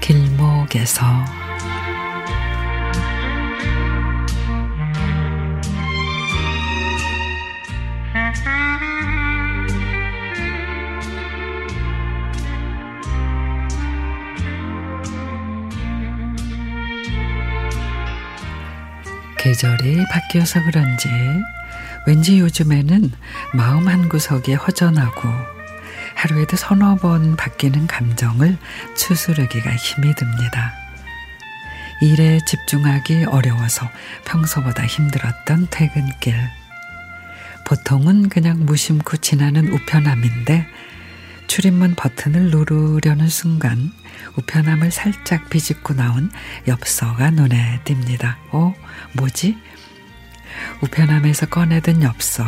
계절에서. 계절이 바뀌어서 그런지 왠지 요즘에는 마음 한 구석에 허전하고 하루에도 서너 번 바뀌는 감정을 추스르기가 힘이 듭니다. 일에 집중하기 어려워서 평소보다 힘들었던 퇴근길. 보통은 그냥 무심코 지나는 우편함인데 출입문 버튼을 누르려는 순간 우편함을 살짝 비집고 나온 엽서가 눈에 띕니다. 어, 뭐지? 우편함에서 꺼내든 엽서,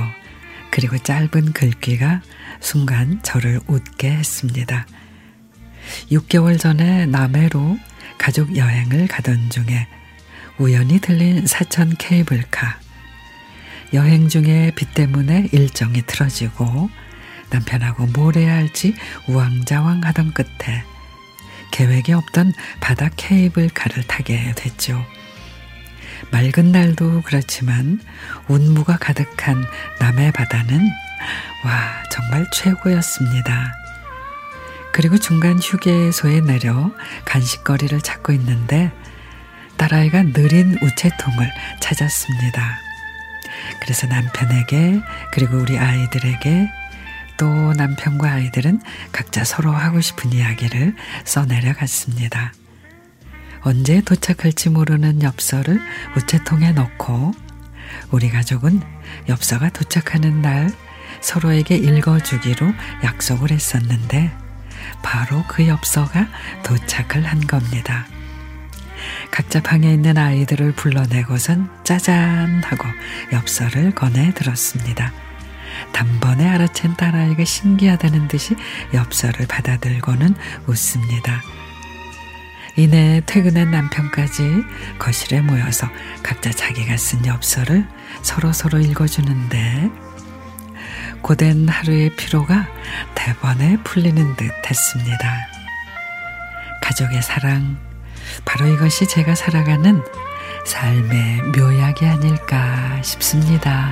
그리고 짧은 글귀가 순간 저를 웃게 했습니다. 6개월 전에 남해로 가족 여행을 가던 중에 우연히 들린 사천 케이블카. 여행 중에 비 때문에 일정이 틀어지고 남편하고 뭘 해야 할지 우왕좌왕 하던 끝에 계획이 없던 바다 케이블카를 타게 됐죠. 맑은 날도 그렇지만 운무가 가득한 남해 바다는 와, 정말 최고였습니다. 그리고 중간 휴게소에 내려 간식거리를 찾고 있는데 딸아이가 느린 우체통을 찾았습니다. 그래서 남편에게 그리고 우리 아이들에게 또 남편과 아이들은 각자 서로 하고 싶은 이야기를 써내려갔습니다. 언제 도착할지 모르는 엽서를 우체통에 넣고 우리 가족은 엽서가 도착하는 날 서로에게 읽어주기로 약속을 했었는데 바로 그 엽서가 도착을 한 겁니다. 각자 방에 있는 아이들을 불러내고선 짜잔 하고 엽서를 꺼내 들었습니다. 단번에 알아챈 딸아이가 신기하다는 듯이 엽서를 받아들고는 웃습니다. 이내 퇴근한 남편까지 거실에 모여서 각자 자기가 쓴 엽서를 서로서로 읽어주는데 고된 하루의 피로가 대번에 풀리는 듯 했습니다. 가족의 사랑, 바로 이것이 제가 살아가는 삶의 묘약이 아닐까 싶습니다.